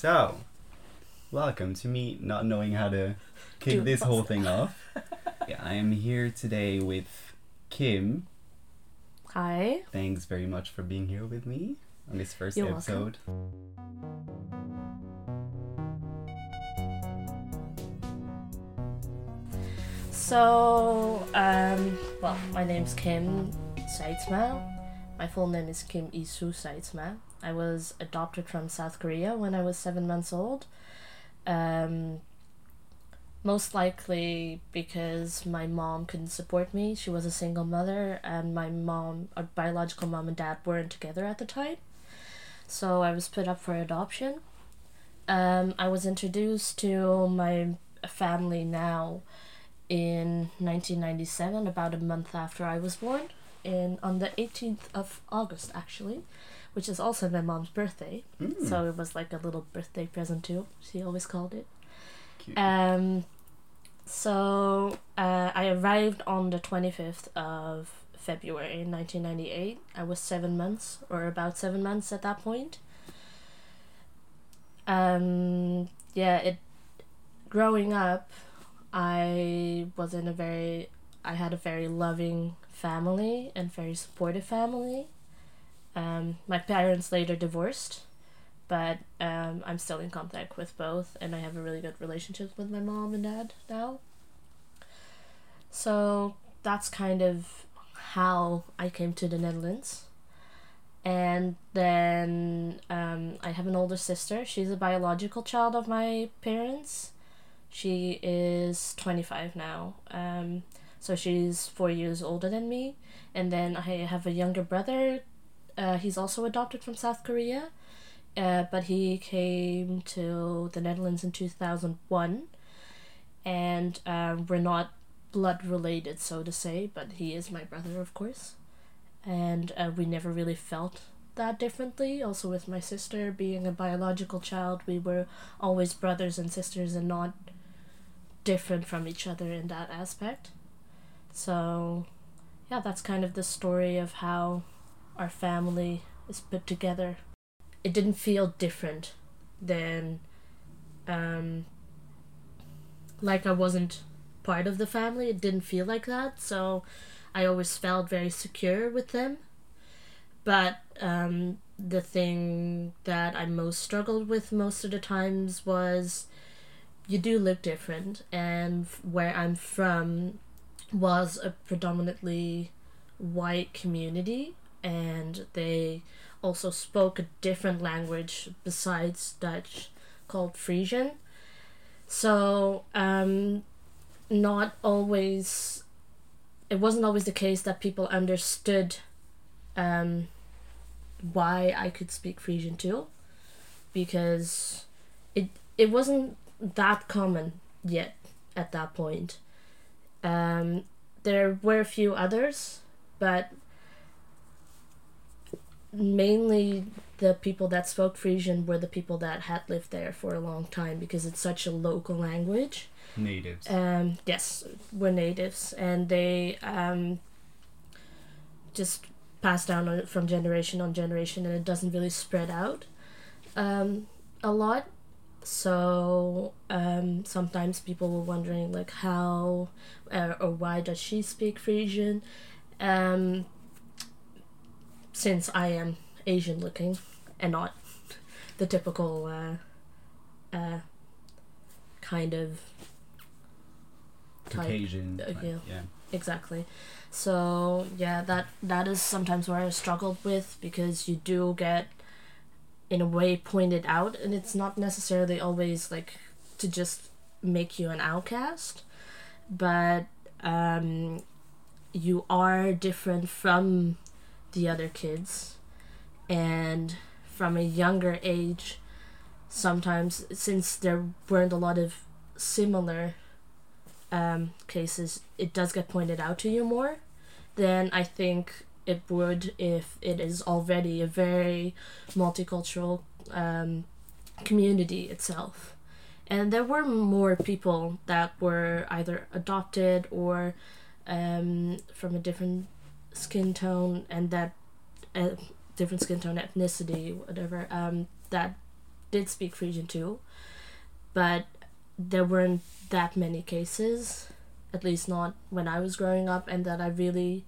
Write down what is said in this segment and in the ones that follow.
So, welcome to me not knowing how to kick this whole thing off. Yeah, I am here today with Kim. Hi. Thanks very much for being here with me on this 1st You're welcome. episode. So, um, well, my name's Kim Seitzma. My full name is Kim Isu Seitzma. I was adopted from South Korea when I was seven months old. Um, most likely because my mom couldn't support me. She was a single mother, and my mom, our biological mom and dad, weren't together at the time. So I was put up for adoption. Um, I was introduced to my family now in 1997, about a month after I was born, in on the 18th of August actually, which is also my mom's birthday. Mm, So it was like a little birthday present too. She always called it. cute. Um, so uh, I arrived on the 25th of February 1998. I was seven months, or about seven months at that point. Um, yeah, it. Growing up, I was in a very, I had a very loving family and very supportive family. Um, my parents later divorced but um, I'm still in contact with both, and I have a really good relationship with my mom and dad now. So that's kind of how I came to the Netherlands. And then um, I have an older sister. She's a biological child of my parents. She is 25 now. Um, so she's four years older than me. And then I have a younger brother. Uh, he's also adopted from South Korea. Uh, but he came to the Netherlands in 2001. And um, we're not blood related, so to say, but he is my brother, of course. And uh, we never really felt that differently. Also, with my sister being a biological child, we were always brothers and sisters and not different from each other in that aspect. So, yeah, that's kind of the story of how our family is put together it didn't feel different than um like I wasn't part of the family. It didn't feel like that. So I always felt very secure with them. But um the thing that I most struggled with most of the times was you do look different and where I'm from was a predominantly white community and they also spoke a different language besides Dutch called Frisian. So, um, not always, it wasn't always the case that people understood um, why I could speak Frisian too, because it it wasn't that common yet at that point. Um, there were a few others, but mainly the people that spoke Frisian were the people that had lived there for a long time because it's such a local language. Natives. Um, yes, were natives, and they um, just passed down on- from generation on generation, and it doesn't really spread out um, a lot. So um, sometimes people were wondering like how uh, or why does she speak Frisian? Um, since I am Asian looking and not the typical uh, uh, kind of type. Caucasian. uh, yeah. yeah. Exactly. So yeah, that that is sometimes where I struggled with because you do get in a way pointed out and it's not necessarily always like to just make you an outcast, but um you are different from the other kids. And from a younger age sometimes since there weren't a lot of similar um, cases it does get pointed out to you more than i think it would if it is already a very multicultural um, community itself. And there were more people that were either adopted or um, from a different skin tone and that uh, different skin tone ethnicity whatever um, that did speak Frisian too, but there weren't that many cases, at least not when I was growing up, and that I really,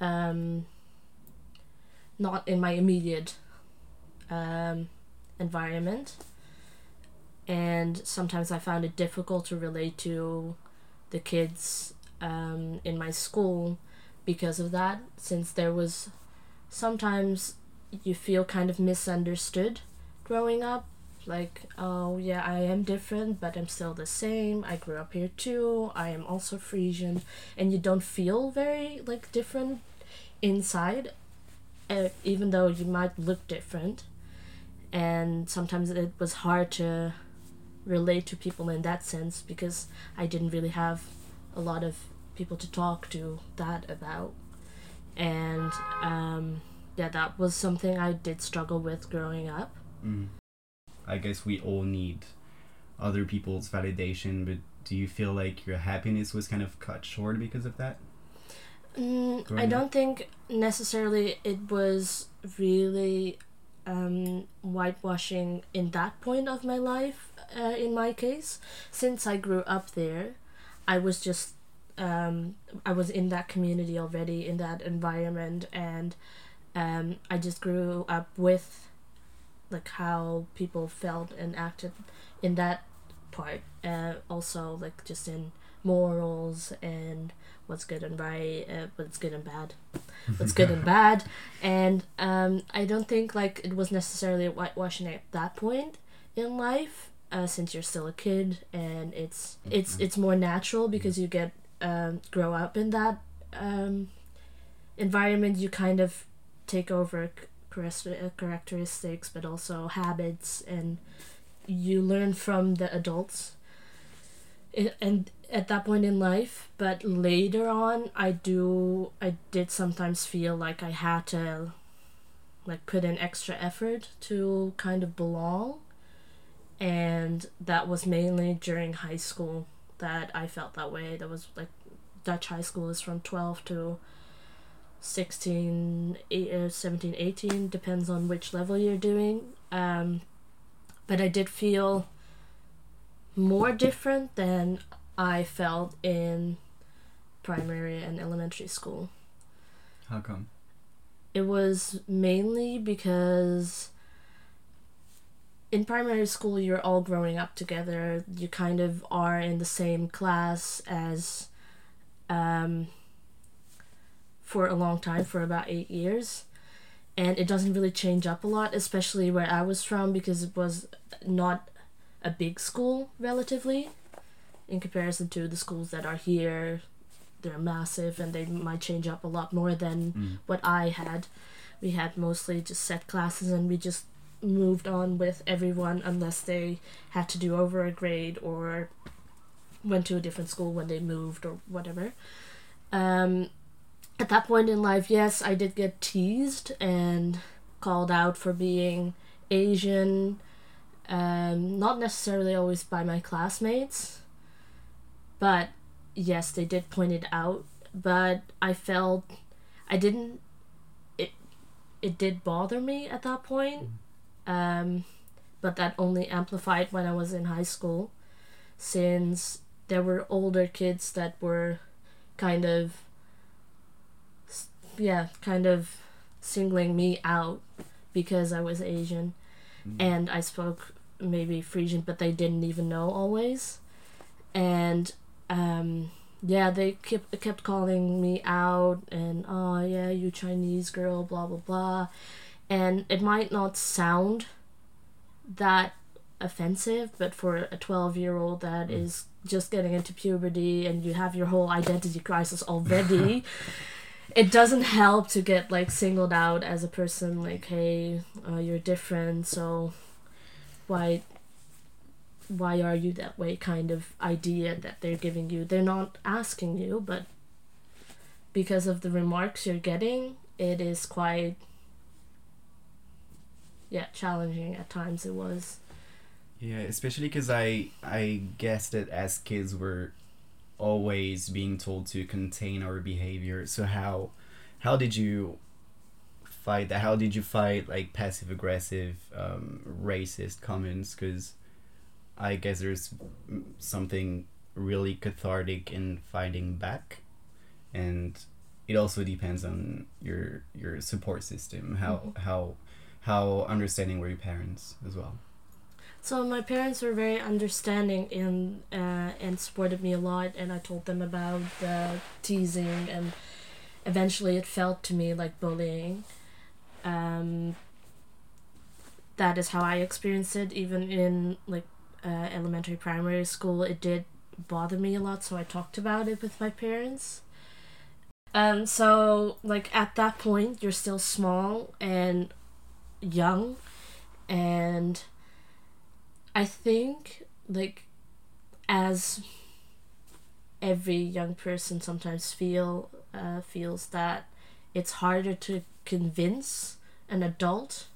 um, not in my immediate um, environment. And sometimes I found it difficult to relate to the kids um, in my school because of that, since there was sometimes you feel kind of misunderstood growing up. Like, oh yeah, I am different, but I'm still the same. I grew up here too. I am also Frisian, and you don't feel very like different inside, even though you might look different. And sometimes it was hard to relate to people in that sense because I didn't really have a lot of people to talk to that about. And um, yeah, that was something I did struggle with growing up. Mm. I guess we all need other people's validation, but do you feel like your happiness was kind of cut short because of that? Mm, I don't think necessarily it was really um, whitewashing in that point of my life, uh, in my case. Since I grew up there, I was just, um, I was in that community already, in that environment, and um, I just grew up with like how people felt and acted in that part. Uh, also, like just in morals and what's good and right, uh, what's good and bad, what's good and bad, and um, I don't think like it was necessarily whitewashing at that point in life, uh, since you're still a kid, and it's it's it's more natural because you get um, grow up in that um, environment. You kind of take over uh, characteristics, but also habits, and you learn from the adults. And at that point in life but later on i do i did sometimes feel like i had to like put in extra effort to kind of belong and that was mainly during high school that i felt that way that was like dutch high school is from 12 to 16 eight, uh, 17 18 depends on which level you're doing um, but i did feel more different than I felt in primary and elementary school. How come? It was mainly because in primary school you're all growing up together. You kind of are in the same class as um, for a long time, for about eight years. And it doesn't really change up a lot, especially where I was from, because it was not a big school relatively in comparison to the schools that are here they're massive and they might change up a lot more than Mm. what i had we had mostly just set classes and we just moved on with everyone unless they had to do over a grade or went to a different school when they moved or whatever. Um, at that point in life yes i did get teased and called out for being asian um, not necessarily always by my classmates but yes they did point it out but i felt i didn't it it did bother me at that point um, but that only amplified when i was in high school since there were older kids that were kind of yeah kind of singling me out because i was asian Mm. and I spoke maybe Frisian, but they didn't even know always. And um, yeah, they kept kept calling me out and oh yeah, you Chinese girl, blah blah blah, and it might not sound that offensive, but for a twelve year old that is just getting into puberty and you have your whole identity crisis already. it doesn't help to get like singled out as a person like hey uh, you're different so why why are you that way kind of idea that they're giving you they're not asking you but because of the remarks you're getting it is quite yeah challenging at times it was Yeah, especially because I I guess that as kids we're always being told to contain our behavior. So how how did you fight that? How did you fight like passive aggressive, um, racist comments? Because I guess there's something really cathartic in fighting back, and it also depends on your your support system. How Mhm. how how understanding were your parents as well? So my parents were very understanding in uh, and supported me a lot, and I told them about the teasing, and eventually it felt to me like bullying. Um, that is how I experienced it. Even in like uh, elementary, primary school, it did bother me a lot. So I talked about it with my parents. Um, so like at that point, you're still small and young, and I think like as every young person sometimes feel uh, feels that it's harder to convince an adult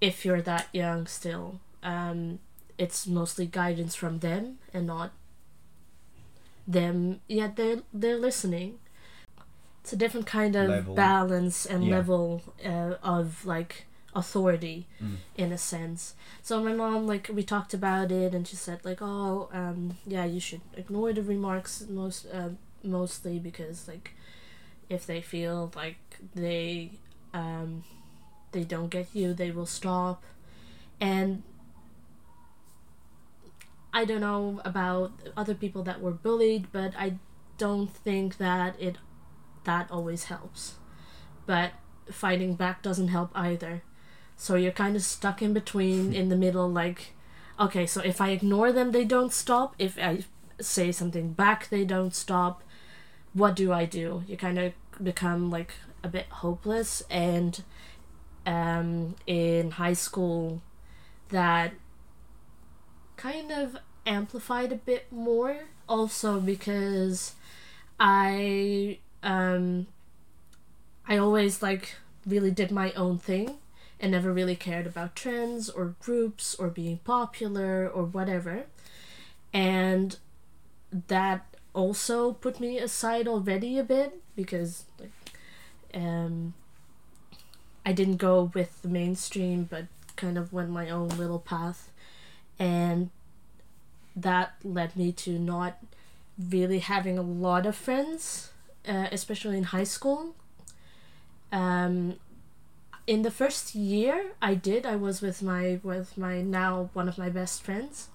if you're that young still. Um, it's mostly guidance from them and not them. Yeah, they're they're listening. It's a different kind of Level. balance and Yeah. level uh, of like authority Mm. in a sense. So my mom, like, we talked about it, and she said, like, oh, um, yeah, you should ignore the remarks most, uh, mostly because, like, if they feel like they, um, they don't get you, they will stop, and I don't know about other people that were bullied, but I don't think that it, that always helps, but fighting back doesn't help either. So you're kind of stuck in between, in the middle, like, okay, so if I ignore them, they don't stop. If I say something back, they don't stop. What do I do? You kind of become like a bit hopeless. And um, in high school, that kind of amplified a bit more. Also because I um, I always like really did my own thing and never really cared about trends or groups or being popular or whatever. And that also put me aside already a bit because like um I didn't go with the mainstream but kind of went my own little path and that led me to not really having a lot of friends uh, especially in high school um in the first year I did I was with my with my now one of my best friends.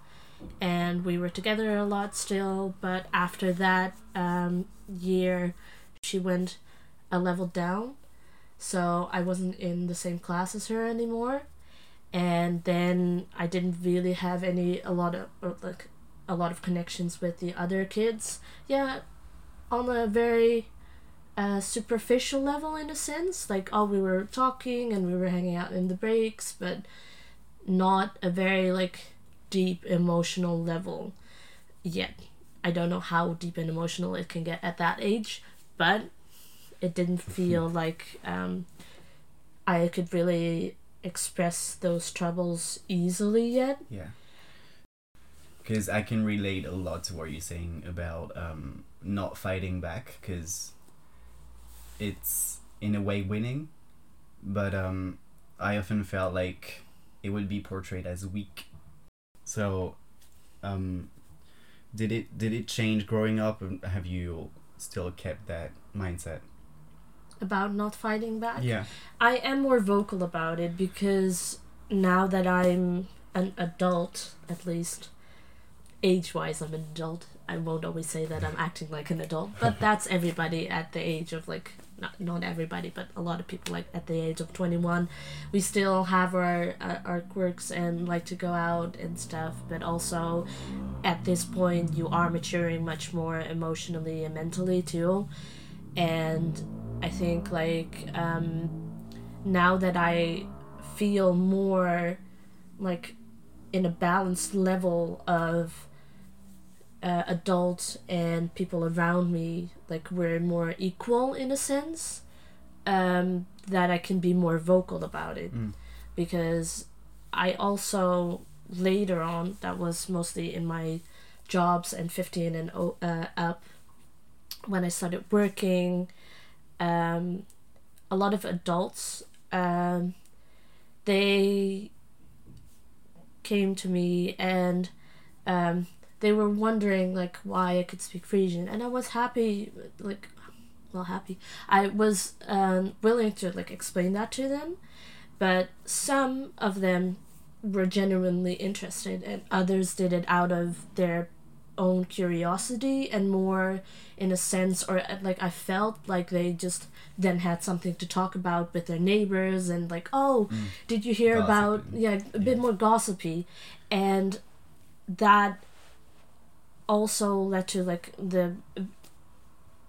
And we were together a lot still but after that um, year she went a level down. So I wasn't in the same class as her anymore. And then I didn't really have any a lot of or like a lot of connections with the other kids. Yeah on a very uh, superficial level in a sense. Like, oh, we were talking and we were hanging out in the breaks, but not a very like deep emotional level yet. I don't know how deep and emotional it can get at that age, but it didn't feel like um, I could really express those troubles easily yet. Yeah. Because I can relate a lot to what you're saying about um, not fighting back, because it's in a way winning, but um, I often felt like it would be portrayed as weak. So, um, did it did it change growing up? and Have you still kept that mindset? About not fighting back. Yeah. I am more vocal about it because now that I'm an adult, at least age wise, I'm an adult. I won't always say that I'm acting like an adult, but that's everybody at the age of like, not, not everybody, but a lot of people like at the age of 21. We still have our, our quirks and like to go out and stuff, but also at this point, you are maturing much more emotionally and mentally too. And I think like, um, now that I feel more like in a balanced level of uh, adults and people around me, like we're more equal in a sense, um, that I can be more vocal about it. Mm. Because I also, later on, that was mostly in my jobs and 15 and uh, up, when I started working, um, a lot of adults um, they came to me and um, they were wondering like why I could speak Frisian, and I was happy, like, well, happy. I was um, willing to like explain that to them, but some of them were genuinely interested, and others did it out of their own curiosity and more in a sense or like I felt like they just then had something to talk about with their neighbors and like oh Mm. did you hear about yeah a bit more gossipy and that also led to like the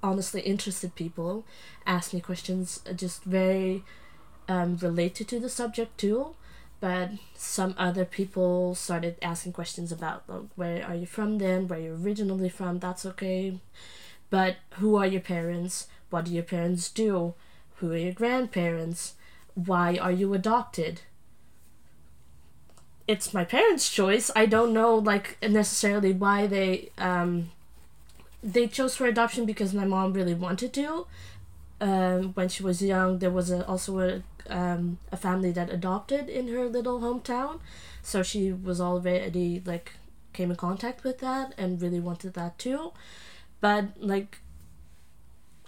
honestly interested people ask me questions uh, just very um, related to the subject too but some other people started asking questions about like, where are you from then? Where you're originally from? That's okay. But who are your parents? What do your parents do? Who are your grandparents? Why are you adopted it's my parents choice. I don't know like necessarily why they um they chose for adoption because my mom really wanted to. Um, when she was young there was a, also a, um, a family that adopted in her little hometown. So she was already like came in contact with that and really wanted that too. But like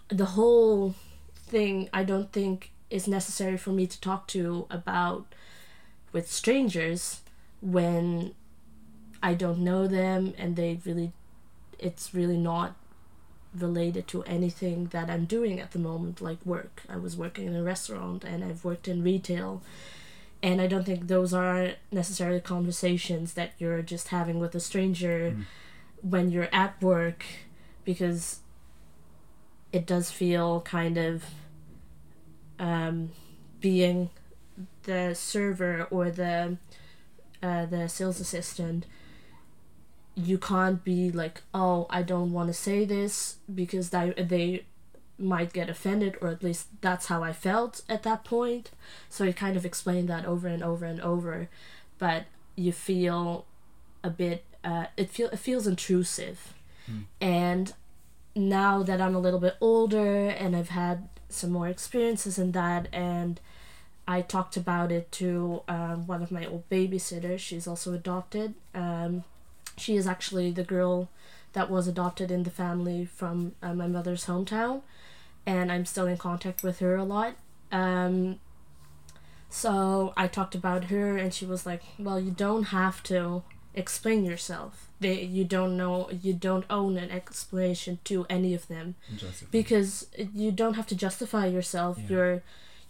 the whole thing i don't think is necessary for me to talk to about with strangers when i don't know them and they really it's really not related to anything that I'm doing at the moment, like work. I was working in a restaurant and I've worked in retail. And I don't think those are necessarily conversations that you're just having with a stranger Mm. when you're at work because it does feel kind of um, being the server or the uh, the sales assistant you can't be like oh i don't want to say this because they, they might get offended or at least that's how i felt at that point. So he kind of explained that over and over and over. But you feel a bit uh, it feel it feels intrusive. Mm. and now that i'm a little bit older and i've had some more experiences in that and i talked about it to um, one of my old babysitters. She's also adopted. Um, she is actually the girl that was adopted in the family from uh, my mother's hometown and i'm still in contact with her a lot. Um, so i talked about her and she was like well you don't have to explain yourself. They you don't know you don't own an explanation to any of them because you don't have to justify yourself. Yeah. you're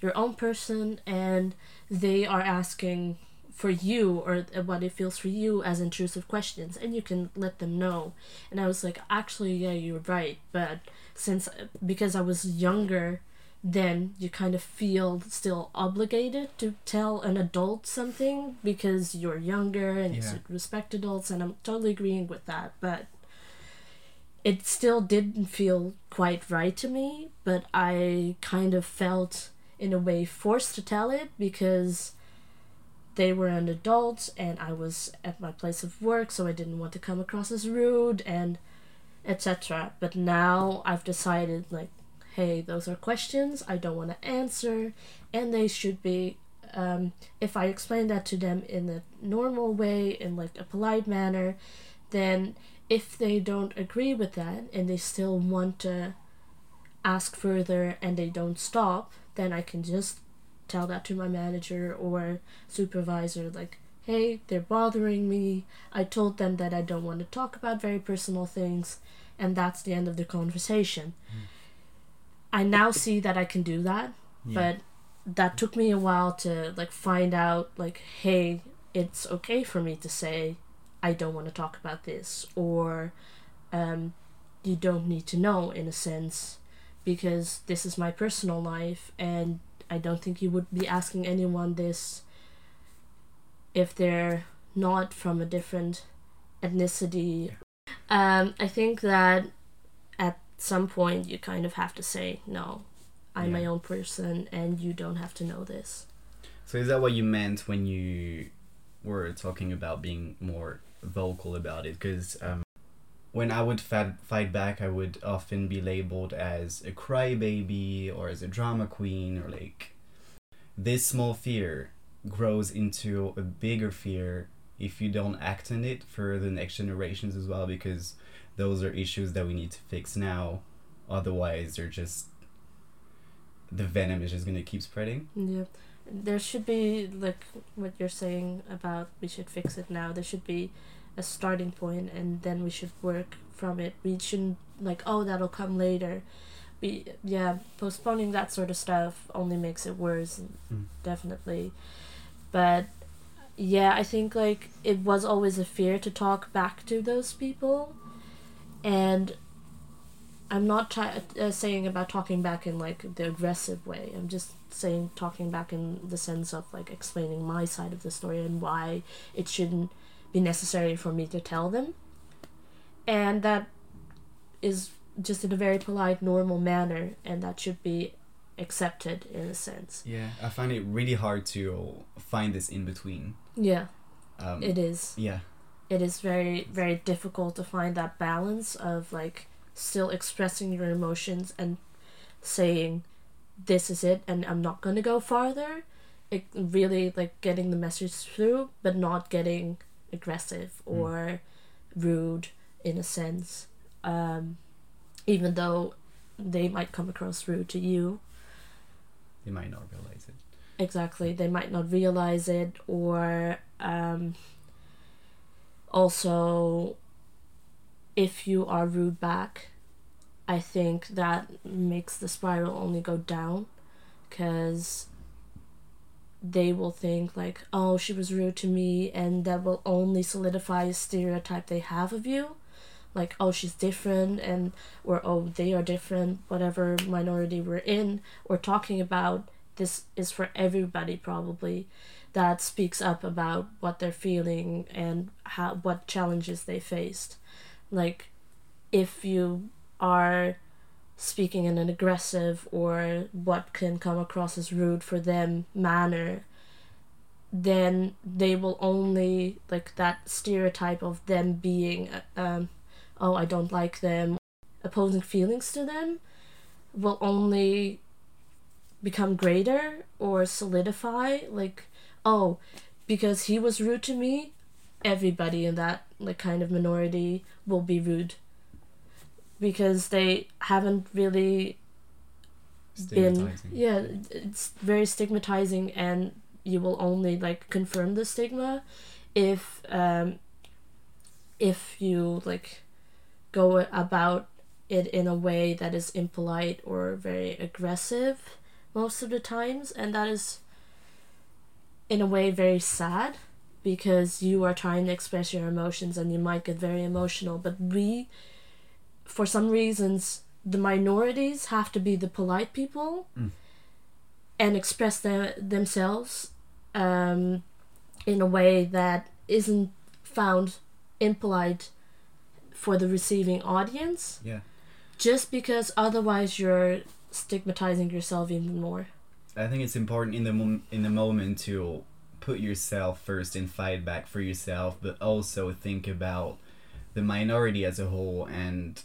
your own person and they are asking for you or what it feels for you as intrusive questions and you can let them know and i was like actually yeah you're right but since because i was younger then you kind of feel still obligated to tell an adult something because you're younger and you Yeah. should respect adults and i'm totally agreeing with that but it still didn't feel quite right to me but i kind of felt in a way forced to tell it because they were an adult and I was at my place of work, so I didn't want to come across as rude and etc. But now I've decided, like, hey, those are questions I don't want to answer, and they should be. Um, if I explain that to them in a normal way, in like a polite manner, then if they don't agree with that and they still want to ask further and they don't stop, then I can just tell that to my manager or supervisor like hey they're bothering me. I told them that i don't want to talk about very personal things and that's the end of the conversation. I now see that i can do that Yeah. but that took me a while to like find out like hey it's okay for me to say i don't want to talk about this or um, you don't need to know in a sense because this is my personal life and I don't think you would be asking anyone this if they're not from a different ethnicity. Um, I think that at some point you kind of have to say, no, I'm my own person and you don't have to know this. So is that what you meant when you were talking about being more vocal about it? Because um, when I would fa- fight back, I would often be labeled as a crybaby or as a drama queen or like this small fear grows into a bigger fear if you don't act on it for the next generations as well because those are issues that we need to fix now otherwise they're just the venom is just going to keep spreading Yeah. There should be like what you're saying about we should fix it now. There should be a starting point and then we should work from it. We shouldn't like oh that'll come later. We yeah, postponing that sort of stuff only makes it worse Mm. definitely. But yeah, I think like it was always a fear to talk back to those people and I'm not try- uh, saying about talking back in like the aggressive way. I'm just saying talking back in the sense of like explaining my side of the story and why it shouldn't be necessary for me to tell them. And that is just in a very polite, normal manner, and that should be accepted in a sense. yeah i find it really hard to find this in between Yeah, um, it is. yeah It is very, very difficult to find that balance of like still expressing your emotions and saying this is it and I'm not going to go farther. It really like getting the message through but not getting aggressive or rude in a sense. Um, even though they might come across rude to you. they might not realize it Exactly. They might not realize it or um, also if you are rude back, I think that makes the spiral only go down because they will think like, oh, she was rude to me, and that will only solidify a stereotype they have of you. Like, oh, she's different, and or oh, they are different, whatever minority we're in, or talking about this is for everybody probably that speaks up about what they're feeling and how what challenges they faced like if you are speaking in an aggressive or what can come across as rude for them manner then they will only like that stereotype of them being um oh i don't like them opposing feelings to them will only become greater or solidify like oh because he was rude to me everybody in that like kind of minority will be rude because they haven't really been yeah it's very stigmatizing and you will only like confirm the stigma if um if you like go about it in a way that is impolite or very aggressive most of the times. And that is in a way very sad because you are trying to express your emotions and you might get very emotional. But we for some reasons the minorities have to be the polite people Mm. and express their, themselves um, in a way that isn't found impolite for the receiving audience. Yeah. Just because otherwise you're stigmatizing yourself even more. I think it's important in the mom- in the moment to put yourself first and fight back for yourself, but also think about the minority as a whole and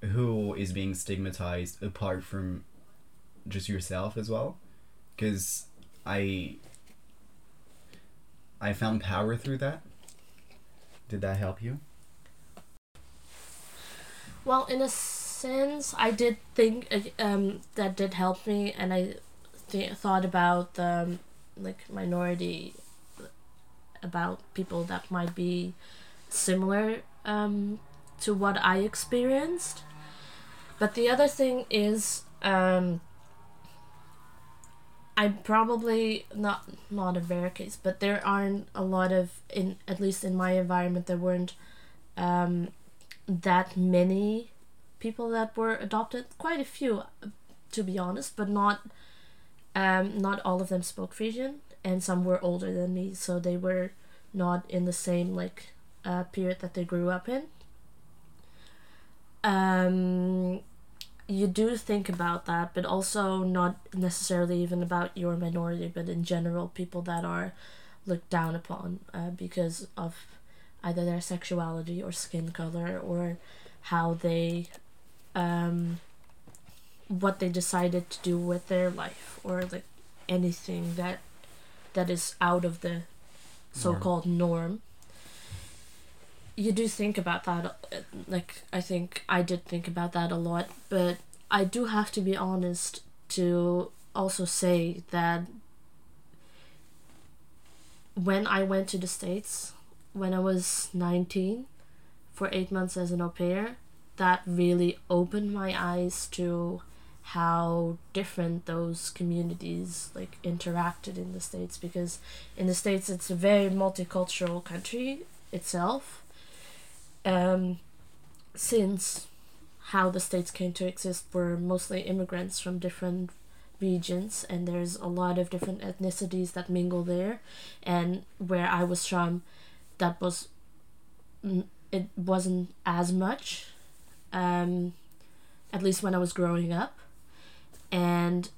who is being stigmatized apart from just yourself as well. Because I I found power through that. Did that help you? Well, in a sense, I did think uh, um, that did help me, and I th- thought about the um, like minority, about people that might be similar um, to what I experienced. But the other thing is, um, I'm probably not not a rare case, but there aren't a lot of in at least in my environment there weren't. Um, that many people that were adopted. Quite a few, to be honest, but not um, not all of them spoke Frisian, and some were older than me, so they were not in the same like uh, period that they grew up in. Um, you do think about that, but also not necessarily even about your minority, but in general, people that are looked down upon uh, because of either their sexuality or skin color or how they um what they decided to do with their life or like anything that that is out of the so-called norm you do think about that uh, like i think i did think about that a lot but i do have to be honest to also say that when i went to the states when i was 19 for eight months as an au pair that really opened my eyes to how different those communities like interacted in the states because in the states it's a very multicultural country itself um, since how the states came to exist were mostly immigrants from different regions and there's a lot of different ethnicities that mingle there. And where i was from that was it wasn't as much um, at least when i was growing up. And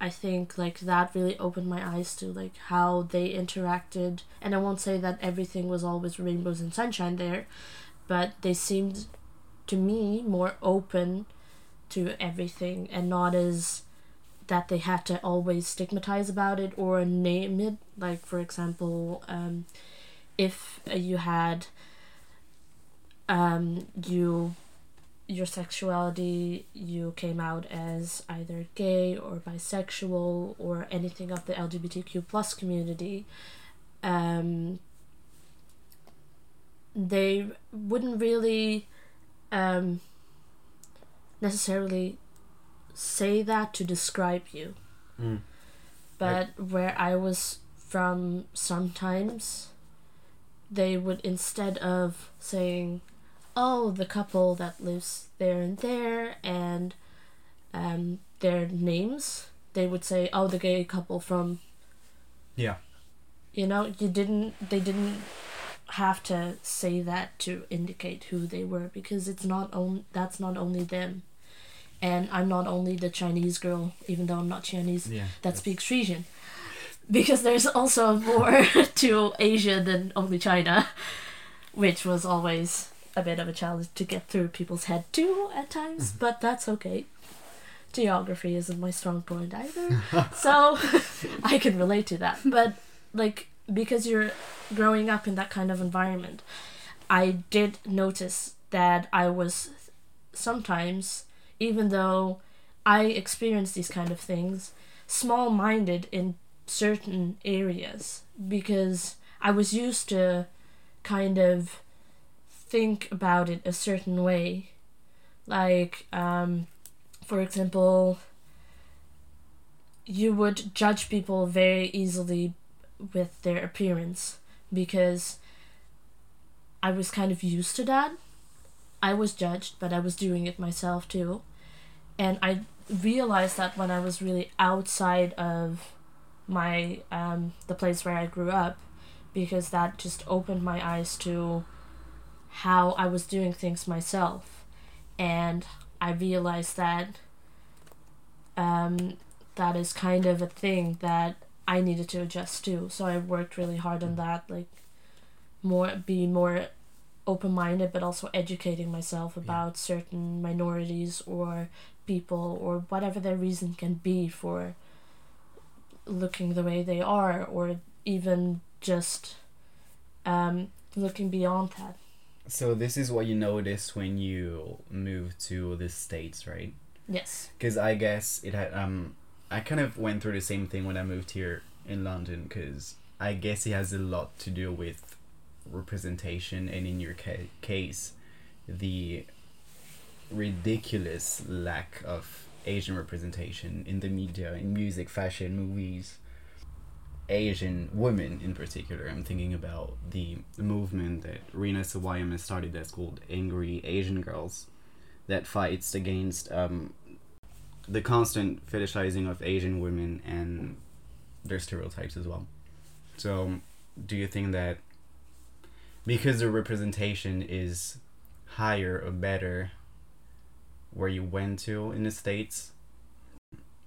i think like that really opened my eyes to like how they interacted. And i won't say that everything was always rainbows and sunshine there but they seemed to me more open to everything and not as that they had to always stigmatize about it or name it. Like for example um, if you had um, you your sexuality you came out as either gay or bisexual or anything of the lgbtq plus community um, they wouldn't really um, necessarily say that to describe you. Mm. But right. where I was from, sometimes they would instead of saying, "Oh, the couple that lives there and there," and um, their names, they would say, "Oh, the gay couple from." Yeah. You know, you didn't. They didn't have to say that to indicate who they were because it's not on that's not only them. And i'm not only the chinese girl even though i'm not chinese yeah, that speaks frisian because there's also more to asia than only china which was always a bit of a challenge to get through people's head too at times mm-hmm. but that's okay. Geography isn't my strong point either so i can relate to that. But like because you're growing up in that kind of environment, I did notice that I was sometimes, even though I experienced these kind of things, small minded in certain areas because I was used to kind of think about it a certain way. Like, um, for example, you would judge people very easily with their appearance because I was kind of used to that. I was judged, but I was doing it myself too. And I realized that when I was really outside of my um, the place where I grew up because that just opened my eyes to how I was doing things myself and I realized that um, that is kind of a thing that I needed to adjust too. So I worked really hard on that, like more be more open minded, but also educating myself about yeah. certain minorities or people or whatever their reason can be for looking the way they are, or even just um, looking beyond that. So this is what you notice when you move to the states, right? Yes. Because I guess it had um I kind of went through the same thing when I moved here in London because I guess it has a lot to do with representation and in your ca- case the ridiculous lack of Asian representation in the media, in music, fashion, movies. Asian women in particular. I'm thinking about the movement that Rina Sawayama started that's called Angry Asian Girls that fights against um, the constant fetishizing of Asian women and their stereotypes as well. So, do you think that because the representation is higher or better where you went to in the states,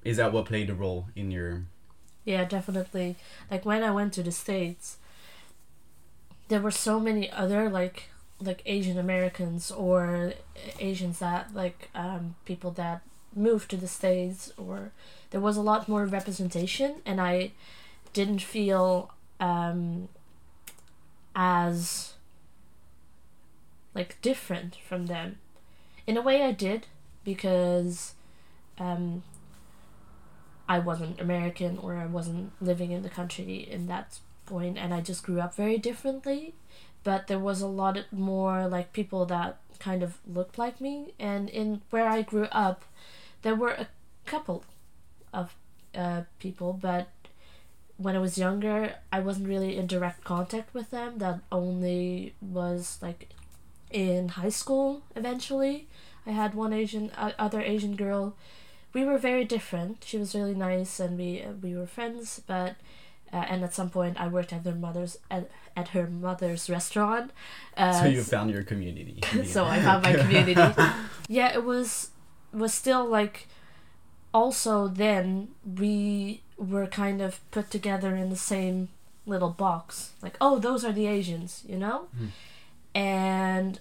is that what played a role in your? Yeah, definitely. Like when I went to the states, there were so many other like like Asian Americans or Asians that like um, people that moved to the states or there was a lot more representation and I didn't feel um, as like different from them. In a way, I did because um, I wasn't American or I wasn't living in the country in that point, and I just grew up very differently. But there was a lot more like people that kind of looked like me, and in where I grew up, there were a couple of uh, people, but when I was younger, I wasn't really in direct contact with them. That only was like in high school eventually. I had one Asian, uh, other Asian girl. We were very different. She was really nice, and we uh, we were friends. But uh, and at some point, I worked at their mother's at, at her mother's restaurant. Uh, so you found your community. so I found my community. yeah, it was was still like. Also, then we were kind of put together in the same little box. Like, oh, those are the Asians, you know. Mm and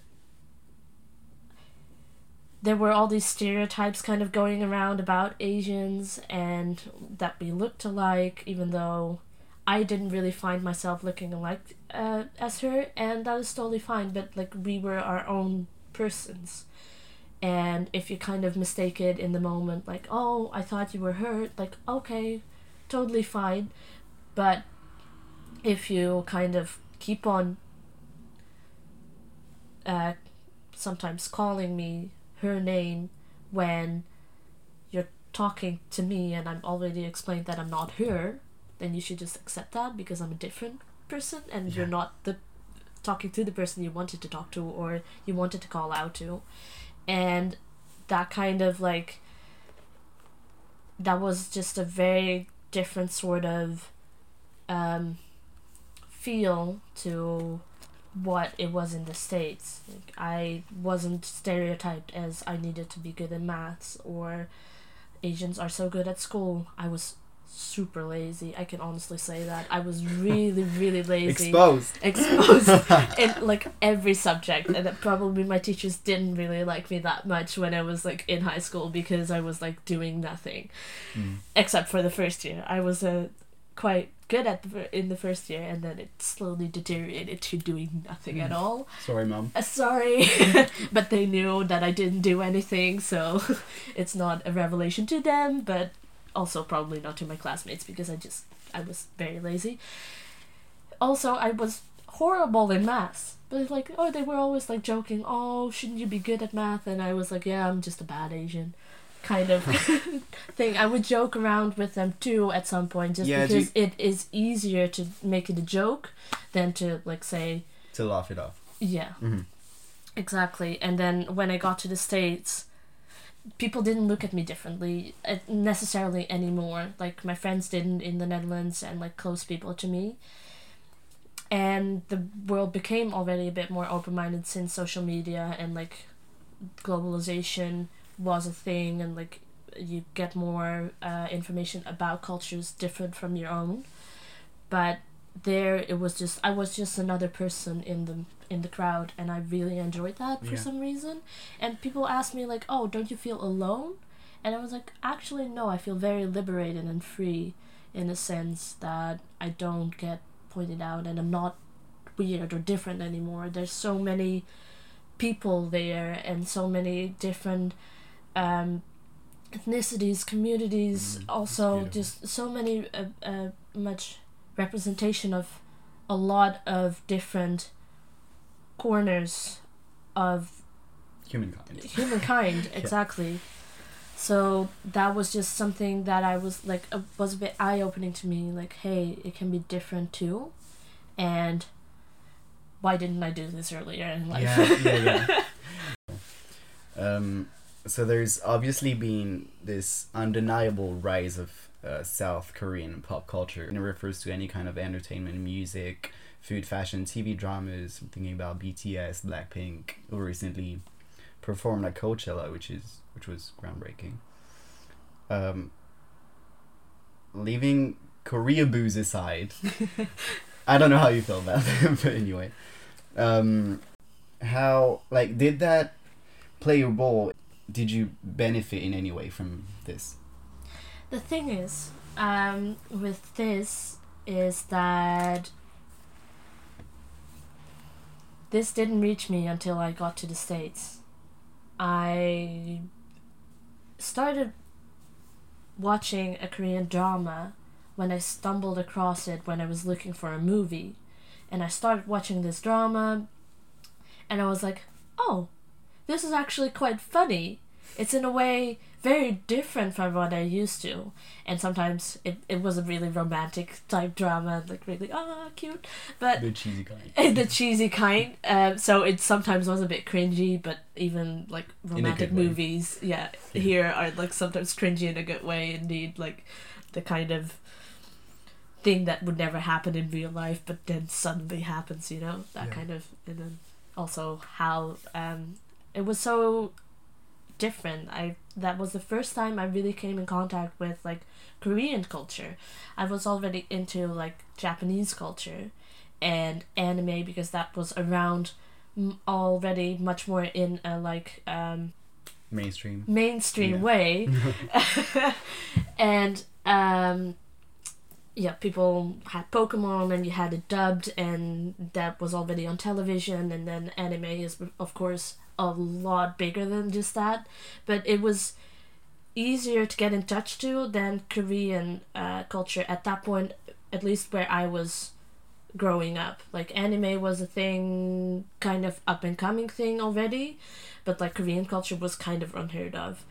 there were all these stereotypes kind of going around about Asians and that we looked alike, even though I didn't really find myself looking alike uh, as her, and that was totally fine. But like we were our own persons, and if you kind of mistake it in the moment, like oh I thought you were her, like okay, totally fine, but if you kind of keep on uh, sometimes calling me her name when you're talking to me and I'm already explained that I'm not her, then you should just accept that because I'm a different person and yeah. you're not the talking to the person you wanted to talk to or you wanted to call out to. And that kind of like that was just a very different sort of um, feel to what it was in the states. Like, I wasn't stereotyped as I needed to be good in maths or Asians are so good at school. I was super lazy. I can honestly say that I was really, really lazy. Exposed. Exposed in like every subject, and that probably my teachers didn't really like me that much when I was like in high school because I was like doing nothing, mm. except for the first year. I was a quite good at the, in the first year, and then it slowly deteriorated to doing nothing at mm. all. Sorry, mom. Uh, sorry, but they knew that I didn't do anything, so it's not a revelation to them, but also probably not to my classmates because I just I was very lazy. Also, I was horrible in math. But like, oh, they were always like joking, oh, shouldn't you be good at math? And I was like, yeah, I'm just a bad Asian kind of thing. I would joke around with them too at some point, just yeah, because you... it is easier to make it a joke than to like say to laugh it off. Yeah, mm-hmm. exactly. And then when I got to the states, people didn't look at me differently uh, necessarily anymore. Like my friends didn't in the Netherlands, and like close people to me. And the world became already a bit more open minded since social media and like globalization was a thing and like you get more uh, information about cultures different from your own but there it was just i was just another person in the in the crowd and i really enjoyed that for yeah. some reason. And people asked me like oh don't you feel alone? And i was like actually no i feel very liberated and free in a sense that i don't get pointed out and i'm not weird or different anymore. There's so many people there and so many different um, ethnicities, communities, mm, also just so many uh, uh, much representation of a lot of different corners of humankind. Humankind, exactly. yeah. So that was just something that I was like uh, was a bit eye opening to me. Like, hey, it can be different too, and why didn't I do this earlier in life? Yeah, yeah, yeah. um, so there's obviously been this undeniable rise of uh, South Korean pop culture, and it refers to any kind of entertainment, music, food, fashion, TV dramas. I'm thinking about BTS, Blackpink, who recently performed at Coachella, which is which was groundbreaking. Um, leaving Koreaboos aside, I don't know how you feel about them, but anyway, um, how like did that play a role? Did you benefit in any way from this? The thing is, um, with this is that this didn't reach me until I got to the States. I started watching a Korean drama when I stumbled across it when I was looking for a movie. And I started watching this drama and I was like, oh, this is actually quite funny. It's in a way very different from what I used to. And sometimes it, it was a really romantic type drama, like really, ah, cute. But The cheesy kind. the cheesy kind. Um, so it sometimes was a bit cringy, but even like romantic movies, yeah, Yeah. here are like sometimes cringy in a good way. Indeed, like the kind of thing that would never happen in real life, but then suddenly happens. You know that Yeah. kind of, and then also how um, it was so different. I that was the first time I really came in contact with like Korean culture. I was already into like Japanese culture and anime because that was around m- already much more in a like um Mainstream. mainstream Yeah. way and um yeah people had pokemon and you had it dubbed and that was already on television and then anime is of course a lot bigger than just that but it was easier to get in touch to than korean uh, culture at that point at least where i was growing up. Like anime was a thing kind of up and coming thing already but like korean culture was kind of unheard of.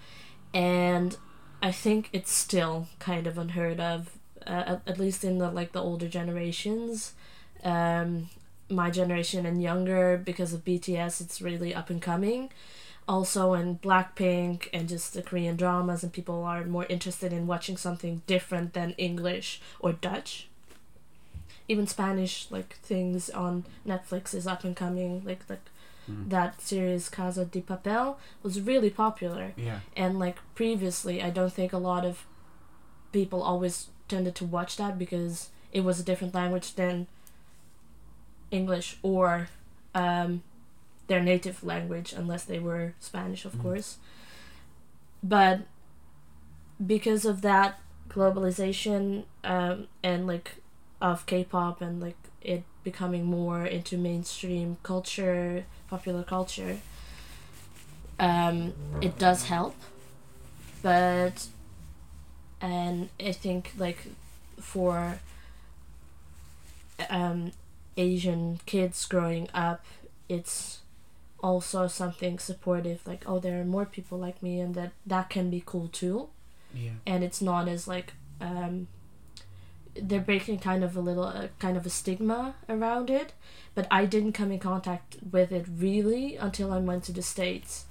And i think it's still kind of unheard of uh, at, at least in the like the older generations. Um my generation and younger because of bts it's really up and coming also in blackpink and just the korean dramas and people are more interested in watching something different than english or dutch even spanish like things on netflix is up and coming like like Mm. that series casa de papel was really popular Yeah. and like previously i don't think a lot of people always tended to watch that because it was a different language than english or um, their native language unless they were spanish of Mm. course but because of that globalization um, and like of k-pop and like it becoming more into mainstream culture popular culture um, it does help but and i think like for um, asian kids growing up it's also something supportive like oh there are more people like me and that that can be cool too. Yeah. and it's not as like um they're breaking kind of a little uh, kind of a stigma around it but i didn't come in contact with it really until i went to the states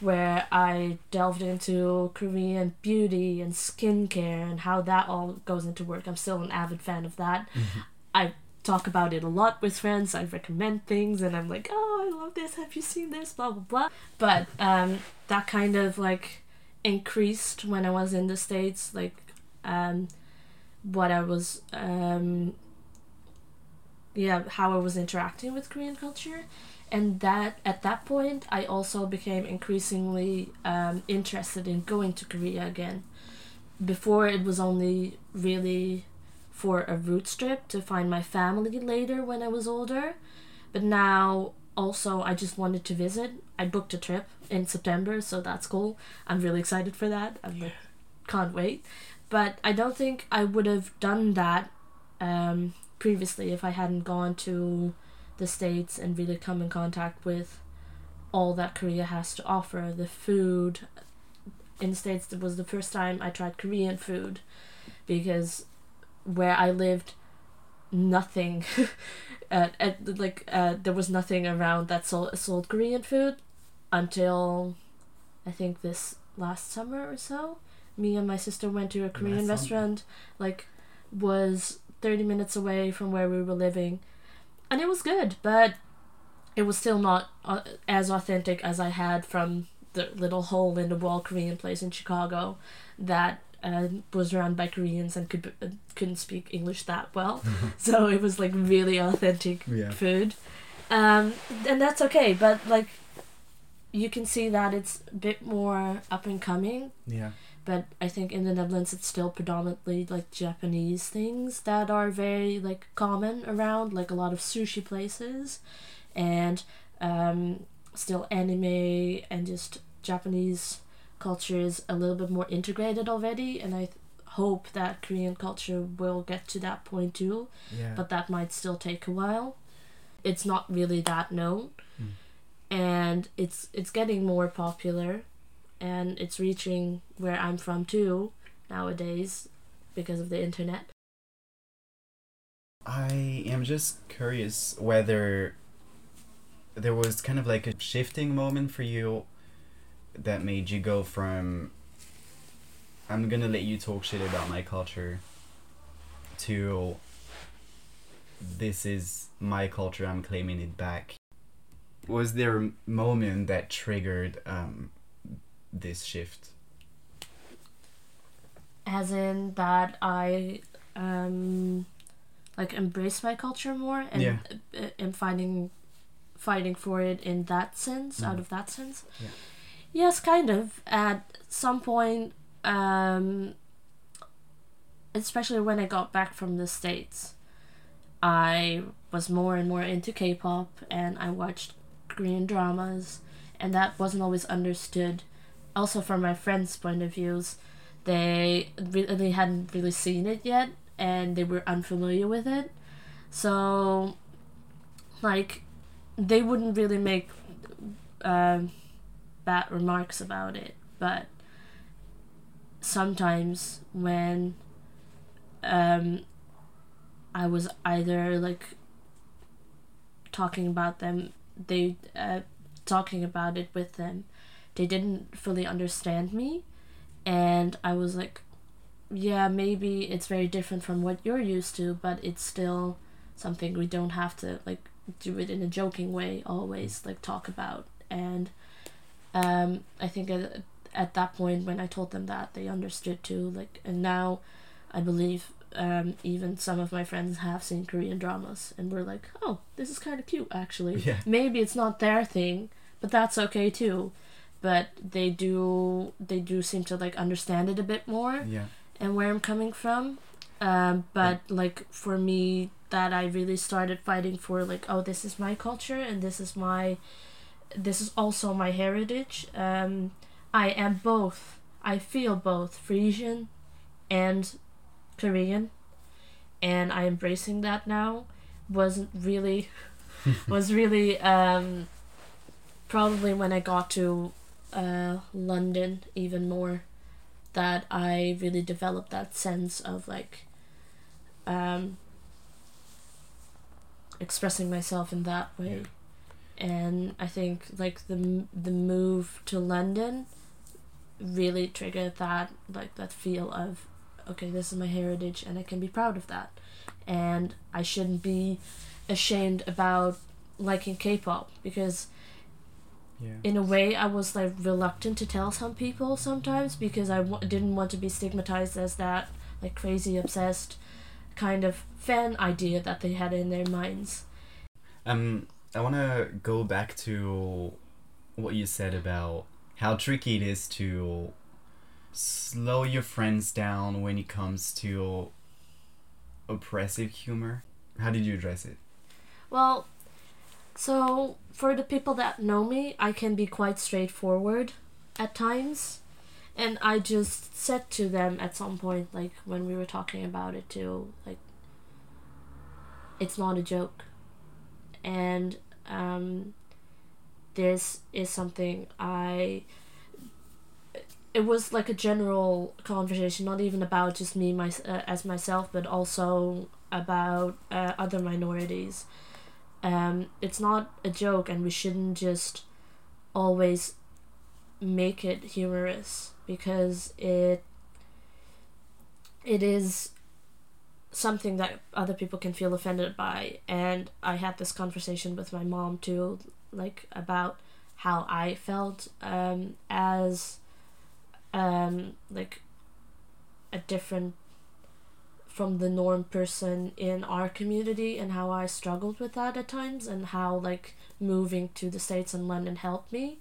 where i delved into korean beauty and skincare and how that all goes into work. I'm still an avid fan of that. I talk about it a lot with friends i recommend things and i'm like oh i love this have you seen this blah blah blah but um that kind of like increased when I was in the States, like um, what I was, um, yeah, how I was interacting with Korean culture. And that at that point, I also became increasingly um, interested in going to Korea again. Before, it was only really for a road trip to find my family later when I was older. But now, also, I just wanted to visit. I booked a trip in September, so that's cool. I'm really excited for that. I'm like, can't wait. But I don't think I would have done that um, previously if I hadn't gone to the States and really come in contact with all that Korea has to offer. The food in the States, it was the first time I tried Korean food because where I lived, nothing. uh, at, like uh, there was nothing around that sold, sold Korean food until I think this last summer or so. Me and my sister went to a Korean restaurant, like was thirty minutes away from where we were living, and it was good, but it was still not uh, as authentic as I had from the little hole in the wall Korean place in Chicago that uh, was run by Koreans and could uh, couldn't speak English that well, so it was like really authentic Yeah. food, um, and that's okay. But like, you can see that it's a bit more up and coming. Yeah. But I think in the Netherlands it's still predominantly like Japanese things that are very like common around, like a lot of sushi places, and um, still anime and just Japanese culture is a little bit more integrated already, and I th- hope that Korean culture will get to that point too Yeah. but that might still take a while. It's not really that known, Mm. and it's it's getting more popular, and it's reaching where I'm from too nowadays because of the internet. I am just curious whether there was kind of like a shifting moment for you that made you go from I'm gonna let you talk shit about my culture to this is my culture, I'm claiming it back. Was there a moment that triggered um, this shift? As in that I um like embrace my culture more and Yeah. uh, am fighting fighting for it in that sense, out Mhm. of that sense. Yeah. Yes, kind of. At some point, um, especially when I got back from the States, I was more and more into K pop and I watched Korean dramas, and that wasn't always understood. Also, from my friends' point of views, they really hadn't really seen it yet and they were unfamiliar with it. So, like, they wouldn't really make um, bad remarks about it, but sometimes when um, I was either like talking about them, they uh, talking about it with them, they didn't fully understand me, and I was like, yeah, maybe it's very different from what you're used to, but it's still something we don't have to like do it in a joking way always like talk about and um i think at, at that point when i told them that they understood too like and now i believe um even some of my friends have seen korean dramas and we're like oh this is kind of cute actually Yeah. maybe it's not their thing but that's okay too but they do they do seem to like understand it a bit more Yeah. and where I'm coming from. Um, but like for me, that I really started fighting for like, oh, this is my culture and this is my, this is also my heritage. Um, I am both. I feel both Frisian and Korean, and I embracing that now. Wasn't really, was really um, probably when I got to uh, London even more that I really developed that sense of like um, expressing myself in that way. And I think like the the move to London really triggered that like that feel of okay this is my heritage and I can be proud of that and I shouldn't be ashamed about liking K-pop because Yeah. in a way i was like reluctant to tell some people sometimes because I w- didn't want to be stigmatized as that like crazy obsessed kind of fan idea that they had in their minds Um, I want to go back to what you said about how tricky it is to slow your friends down when it comes to oppressive humor. How did you address it? well so for the people that know me i can be quite straightforward at times and i just said to them at some point like when we were talking about it too like it's not a joke and um this is something i it was like a general conversation not even about just me my, uh, as myself but also about uh, other minorities. Um it's not a joke and we shouldn't just always make it humorous because it it is something that other people can feel offended by and i had this conversation with my mom too like about how i felt um as um like a different from the norm person in our community and how I struggled with that at times and how like moving to the states and London helped me.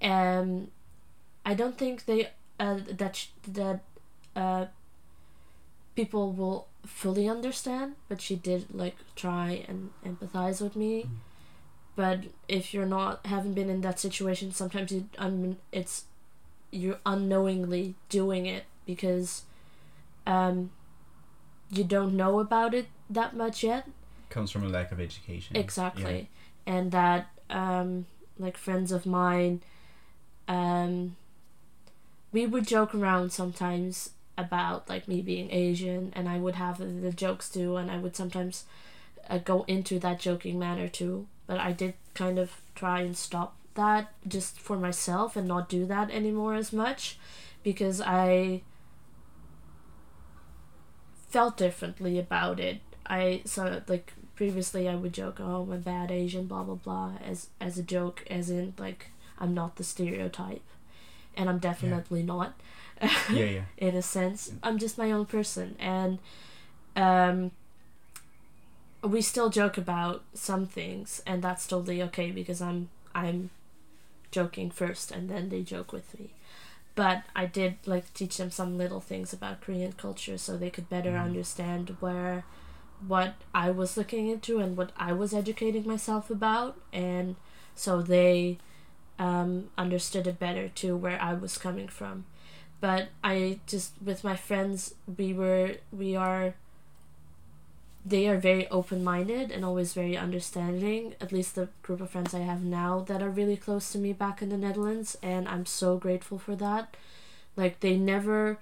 um I don't think they uh, that sh- that uh, people will fully understand, but she did like try and empathize with me. Mm. But if you're not haven't been in that situation, sometimes it's you're unknowingly doing it because um you don't know about it that much yet Comes from a lack of education. exactly and that um like friends of mine um we would joke around sometimes about like me being asian and i would have the jokes too and i would sometimes uh, go into that joking manner too. But i did kind of try and stop that just for myself and not do that anymore as much because i felt differently about it. I so like previously I would joke, "Oh, I'm a bad Asian," blah blah blah, as as a joke, as in like I'm not the stereotype, and I'm definitely not. Yeah, yeah. in a sense, I'm just my own person, and um, we still joke about some things, and that's totally okay because I'm I'm joking first, and then they joke with me. But I did like teach them some little things about Korean culture so they could better Mhm. understand where what I was looking into and what I was educating myself about, and so they um, understood it better too where I was coming from. But I just with my friends we were we are they are very open minded and always very understanding. At least the group of friends I have now that are really close to me back in the Netherlands, and I'm so grateful for that. Like they never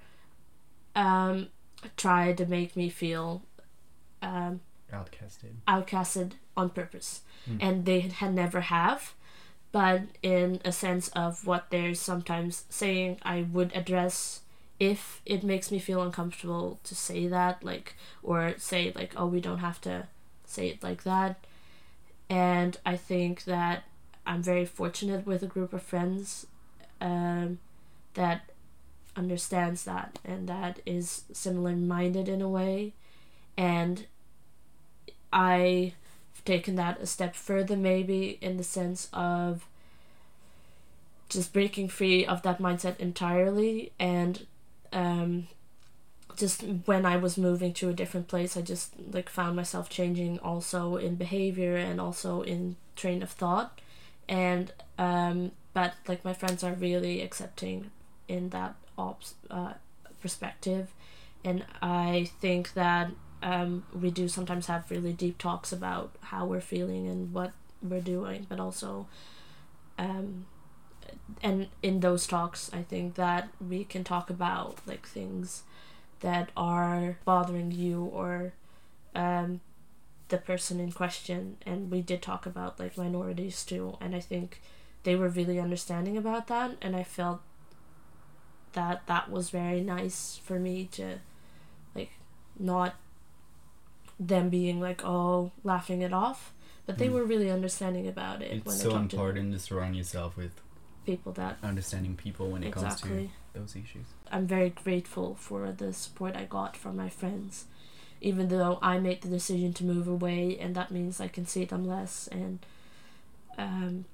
um, tried to make me feel um, Outcasted. outcasted on purpose Mm. and they had never have but in a sense of what they're sometimes saying i would address if it makes me feel uncomfortable to say that like or say like oh we don't have to say it like that. And i think that i'm very fortunate with a group of friends um, that understands that and that is similar minded in a way. And I've taken that a step further, maybe in the sense of just breaking free of that mindset entirely. And um, just when I was moving to a different place, I just like found myself changing also in behavior and also in train of thought. And um, but like my friends are really accepting in that ops uh, perspective, and I think that um, we do sometimes have really deep talks about how we're feeling and what we're doing, but also, um, and in those talks, I think that we can talk about like things that are bothering you or um, the person in question, and we did talk about like minorities too, and I think they were really understanding about that, and I felt that that was very nice for me to like not them being like oh laughing it off but they Mm. were really understanding about it It's so important to surround yourself with people that understanding people when it comes to those issues. I'm very grateful for the support I got from my friends even though I made the decision to move away and that means I can see them less and um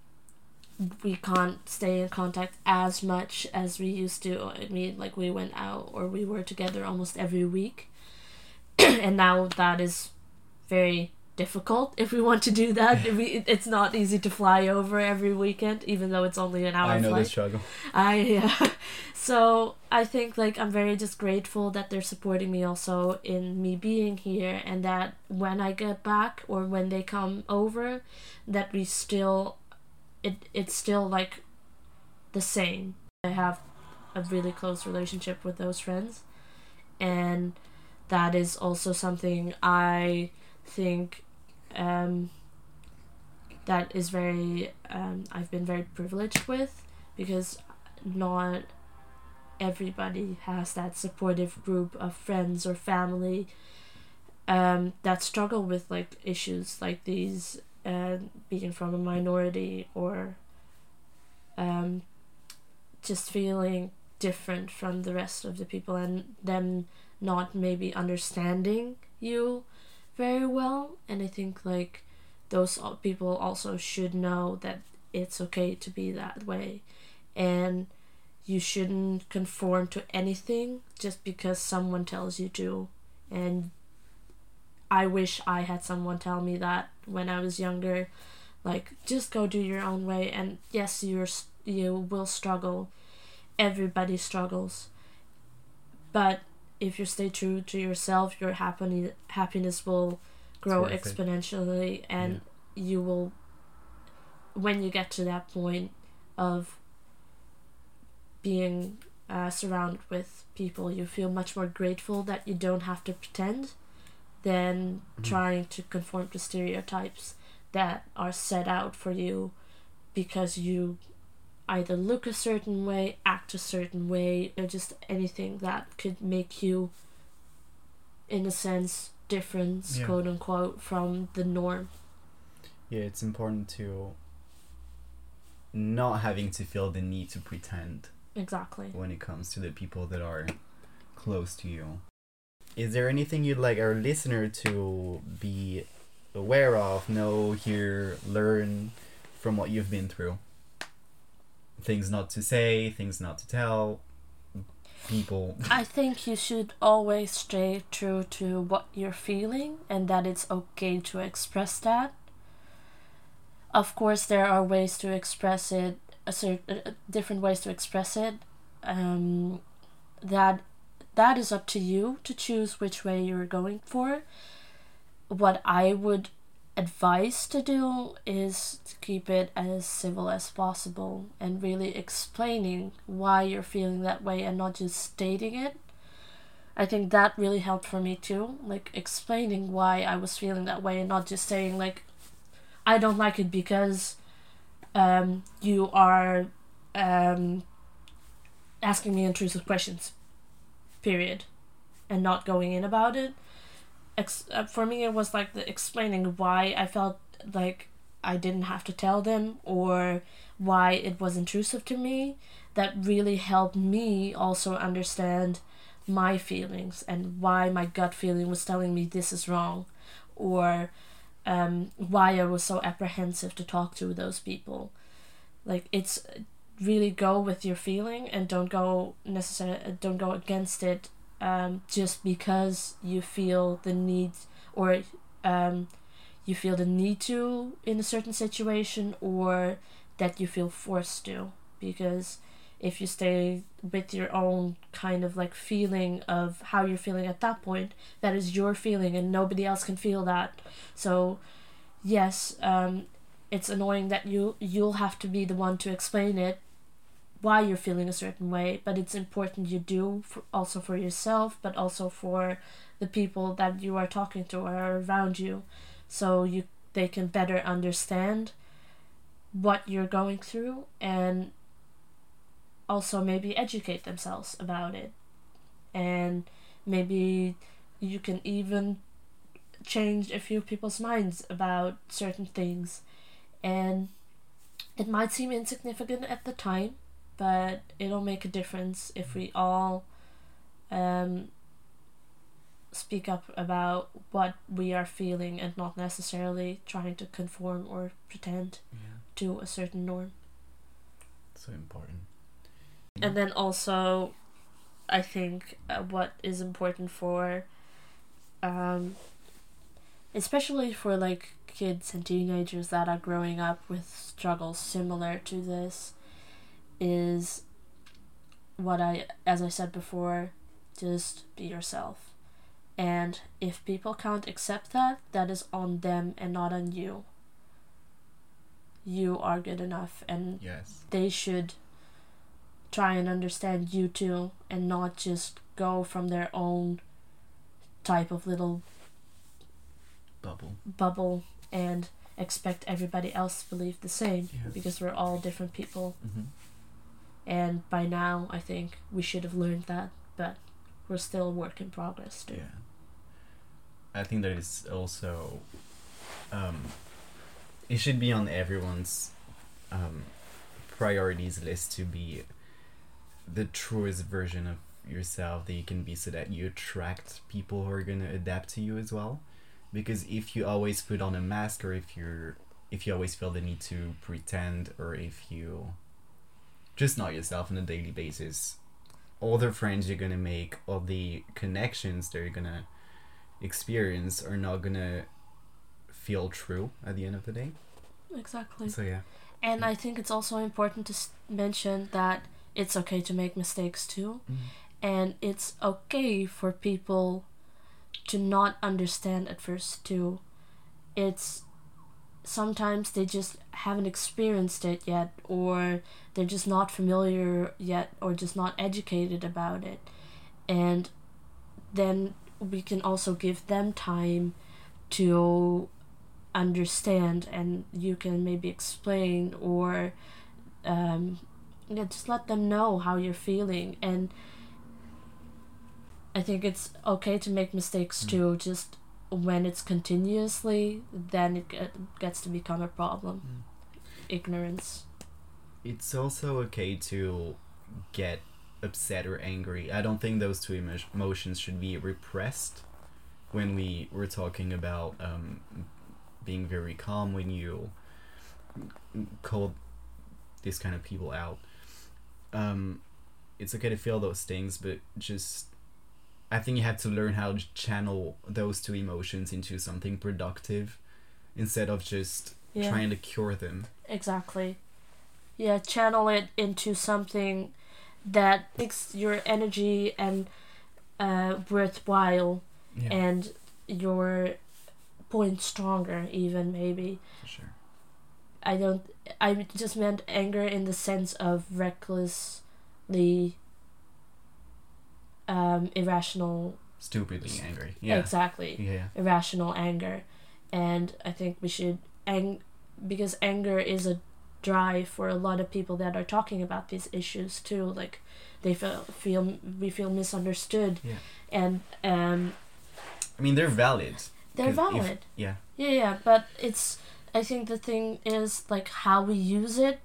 we can't stay in contact as much as we used to I mean like we went out or we were together almost every week and now that is very difficult if we want to do that we, it's not easy to fly over every weekend even though it's only an hour I know flight the struggle. I yeah. so I think like I'm very just grateful that they're supporting me also in me being here and that when I get back or when they come over that we still it it's still like the same. I have a really close relationship with those friends and that is also something I think um that is very um I've been very privileged with because not everybody has that supportive group of friends or family um, that struggle with like issues like these uh, being from a minority or um, just feeling different from the rest of the people and them not maybe understanding you very well. And i think like those people also should know that it's okay to be that way. And you shouldn't conform to anything just because someone tells you to. And i wish i had someone tell me that when i was younger. Like just go do your own way. And yes you're you will struggle. Everybody struggles. But if you stay true to yourself your happiness happiness will grow exponentially and you will when you get to that point of being uh, surrounded with people you feel much more grateful that you don't have to pretend than Mhm. trying to conform to stereotypes that are set out for you because you either look a certain way, act a certain way, or just anything that could make you, in a sense, different, Yeah. quote unquote, from the norm. Yeah, it's important to not having to feel the need to pretend Exactly. when it comes to the people that are close to you. Is there anything you'd like our listener to be aware of, know, hear, learn from what you've been through? Things not to say, things not to tell, people. I think you should always stay true to what you're feeling and that it's okay to express that. Of course, there are ways to express it, a certain uh, different ways to express it. Um, that that is up to you to choose which way you're going for. What I would advise to do is to keep it as civil as possible and really explaining why you're feeling that way and not just stating it. I think that really helped for me too, like explaining why I was feeling that way and not just saying like I don't like it because um, you are um, asking me intrusive questions, period, and not going in about it. Ex- uh, for me, it was like the explaining why I felt like I didn't have to tell them or why it was intrusive to me. That really helped me also understand my feelings and why my gut feeling was telling me this is wrong or um, why I was so apprehensive to talk to those people. Like it's really go with your feeling and don't go necessarily don't go against it um, just because you feel the need or um, you feel the need to in a certain situation or that you feel forced to. Because if you stay with your own kind of like feeling of how you're feeling at that point that is your feeling and nobody else can feel that. So yes um, it's annoying that you you'll have to be the one to explain it why you're feeling a certain way but it's important you do for, also for yourself but also for the people that you are talking to or around you so you they can better understand what you're going through and also maybe educate themselves about it. And maybe you can even change a few people's minds about certain things. And it might seem insignificant at the time but it'll make a difference if we all um, speak up about what we are feeling and not necessarily trying to conform or pretend Yeah, to a certain norm so important. and then also i think uh, what is important for um especially for like kids and teenagers that are growing up with struggles similar to this is what i as i said before just be yourself and if people can't accept that that is on them and not on you you are good enough and Yes. they should try and understand you too and not just go from their own type of little Bubble. bubble and expect everybody else to believe the same Yeah. because we're all different people Mm-hmm. And by now i think we should have learned that but we're still a work in progress too Yeah. I think that is also um it should be on everyone's um priorities list to be the truest version of yourself that you can be so that you attract people who are going to adapt to you as well because if you always put on a mask or if you're if you always feel the need to pretend or if you just not yourself on a daily basis all the friends you're gonna make all the connections that you're gonna experience are not gonna feel true at the end of the day Exactly. so yeah And I think it's also important to mention that it's okay to make mistakes too. Mm-hmm. And it's okay for people to not understand at first too. It's sometimes they just haven't experienced it yet, or they're just not familiar yet, or just not educated about it. And then we can also give them time to understand and you can maybe explain or um, yeah, just let them know how you're feeling. And i think it's okay to make mistakes too just when it's continuously then it gets to become a problem. Ignorance it's also okay to get upset or angry. I don't think those two emo- emotions should be repressed when we were talking about um, being very calm when you call these kind of people out. Um, it's okay to feel those things, but just I think you have to learn how to channel those two emotions into something productive instead of just yeah trying to cure them. exactly yeah channel it into something that makes your energy and uh, worthwhile Yeah, and your point stronger even maybe for sure. i don't i just meant anger in the sense of recklessly um irrational Stupidly angry. Yeah. exactly Yeah. irrational anger and i think we should ang- because anger is a drive for a lot of people that are talking about these issues too like they feel feel we feel misunderstood Yeah. and um I mean, they're valid. they're 'cause if- valid yeah. Yeah, yeah, but it's. I think the thing is like how we use it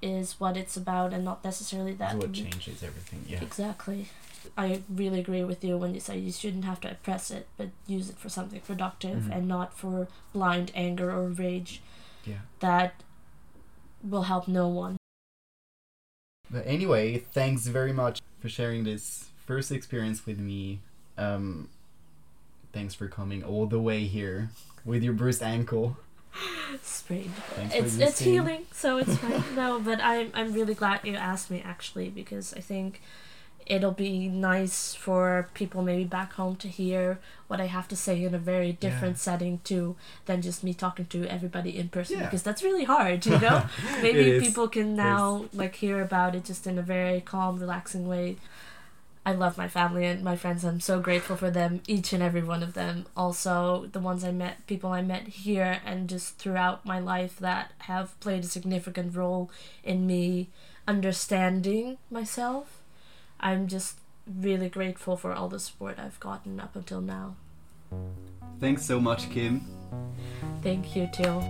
is what it's about, and not necessarily that. What changes everything. Yeah. Exactly. I really agree with you when you say you shouldn't have to oppress it, but use it for something productive Mhm. and not for blind anger or rage Yeah. that will help no one. But anyway, thanks very much for sharing this first experience with me. Um, thanks for coming all the way here with your bruised ankle. Sprained. It's it's healing, so it's fine. no, but I'm I'm really glad you asked me actually because I think it'll be nice for people maybe back home to hear what I have to say in a very different Yeah. setting too than just me talking to everybody in person Yeah. because that's really hard, you know? maybe people can now like hear about it just in a very calm, relaxing way. I love my family and my friends. I'm so grateful for them, each and every one of them. Also, the ones I met, people I met here and just throughout my life that have played a significant role in me understanding myself. I'm just really grateful for all the support I've gotten up until now. Thanks so much, Kim. Thank you, too.